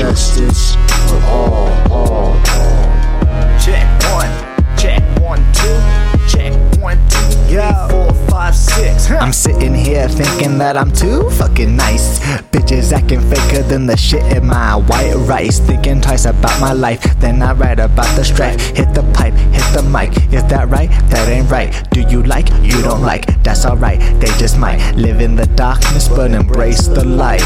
justice. Thinking that I'm too fucking nice. Bitches acting faker than the shit in my white rice. Thinking twice about my life, then I write about the strife. Hit the pipe, hit the mic. Is that right? That ain't right. Do you like? You don't like. That's alright. They just might live in the darkness, but embrace the light.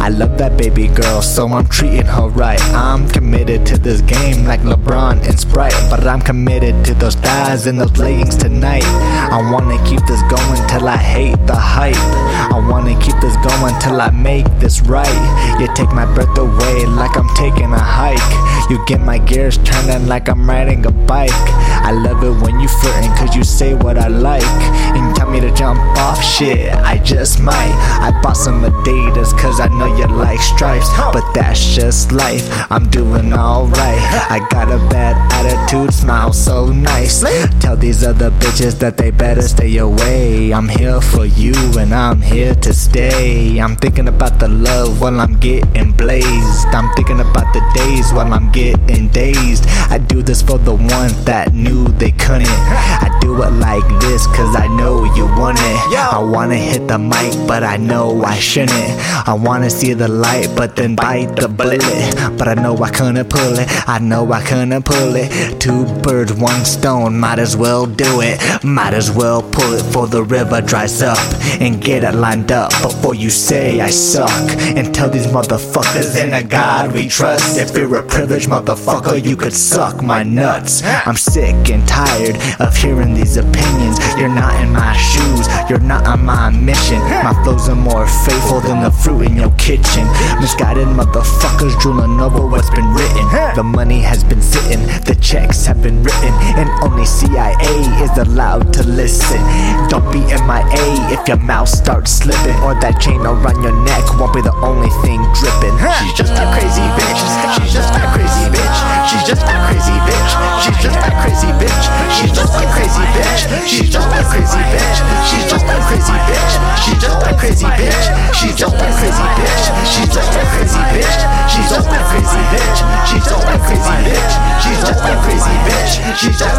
I love that baby girl, so I'm treating her right. I'm committed to this game like LeBron and Sprite, but I'm committed to those thighs and those leggings tonight. I wanna keep this going till I hate the hype. I wanna keep this going till I make this right. You take my breath away like I'm taking a hike. You get my gears turning like I'm riding a bike. I love it when you flirting cause you say what I like. And tell me jump off shit, I just might. I bought some Adidas cause I know you like stripes. But that's just life, I'm doing alright. I got a bad attitude, smile so nice. Tell these other bitches that they better stay away. I'm here for you and I'm here to stay. I'm thinking about the love while I'm getting blazed. I'm thinking about the days while I'm getting dazed. I do this for the ones that knew they couldn't. I do it like this cause I know you want it. I wanna hit the mic, but I know I shouldn't. I wanna see the light, but then bite the bullet. But I know I couldn't pull it. I know I couldn't pull it. Two birds, one stone, might as well do it. Might as well pull it for the river dries up and get it lined up before you say I suck. And tell these motherfuckers in a God we trust. If you're a privileged motherfucker, you could suck my nuts. I'm sick and tired of hearing these opinions. You're not in my shoes, you're not on my mission. My flows are more faithful than the fruit in your kitchen. Misguided motherfuckers drooling over what's been written. The money has been sitting, the checks have been written, and only CIA is allowed to listen. Don't be MIA if your mouth starts slipping, or that chain around your neck won't be the only thing dripping. She's just a crazy bitch. She's just a crazy bitch. She's just a crazy bitch. She's just a crazy bitch. She's just a crazy bitch. She's just a crazy bitch. She's just a crazy bitch. She's just a crazy bitch. She's just a crazy bitch. She's just a crazy bitch. She's just a crazy bitch. She's just